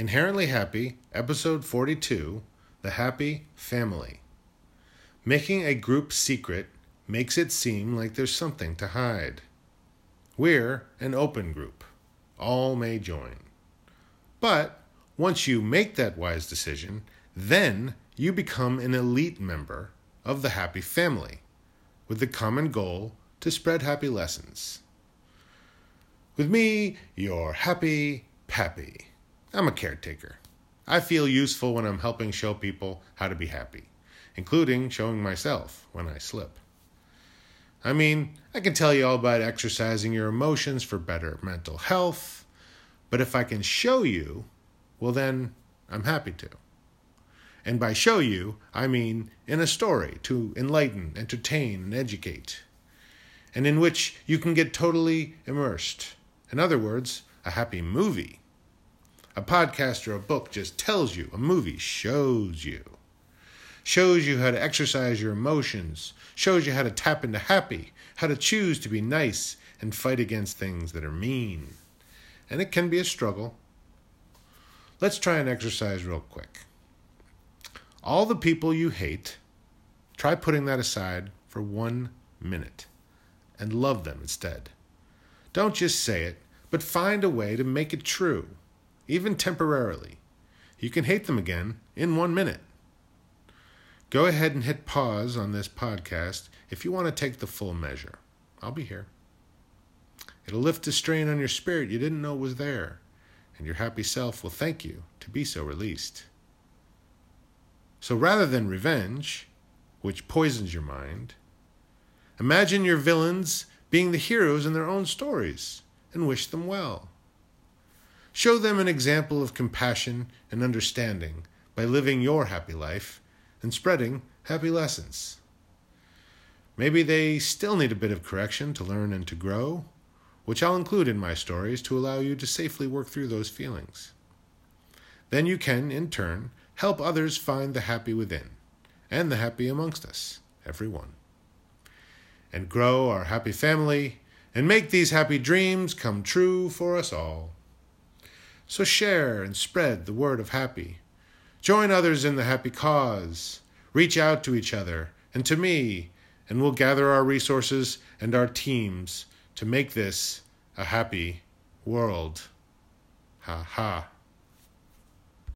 Inherently Happy, Episode 42 The Happy Family. Making a group secret makes it seem like there's something to hide. We're an open group, all may join. But once you make that wise decision, then you become an elite member of the happy family with the common goal to spread happy lessons. With me, you're happy pappy. I'm a caretaker. I feel useful when I'm helping show people how to be happy, including showing myself when I slip. I mean, I can tell you all about exercising your emotions for better mental health, but if I can show you, well, then I'm happy to. And by show you, I mean in a story to enlighten, entertain, and educate, and in which you can get totally immersed. In other words, a happy movie. A podcast or a book just tells you, a movie shows you shows you how to exercise your emotions, shows you how to tap into happy, how to choose to be nice and fight against things that are mean. And it can be a struggle. Let's try an exercise real quick. All the people you hate, try putting that aside for one minute and love them instead. Don't just say it, but find a way to make it true, even temporarily. You can hate them again in one minute. Go ahead and hit pause on this podcast if you want to take the full measure. I'll be here. It'll lift a strain on your spirit you didn't know was there, and your happy self will thank you to be so released. So rather than revenge, which poisons your mind, imagine your villains being the heroes in their own stories and wish them well. Show them an example of compassion and understanding by living your happy life and spreading happy lessons. Maybe they still need a bit of correction to learn and to grow, which I'll include in my stories to allow you to safely work through those feelings. Then you can, in turn, help others find the happy within and the happy amongst us, every one. And grow our happy family and make these happy dreams come true for us all. So share and spread the word of happy Join others in the happy cause. Reach out to each other and to me, and we'll gather our resources and our teams to make this a happy world. Ha ha.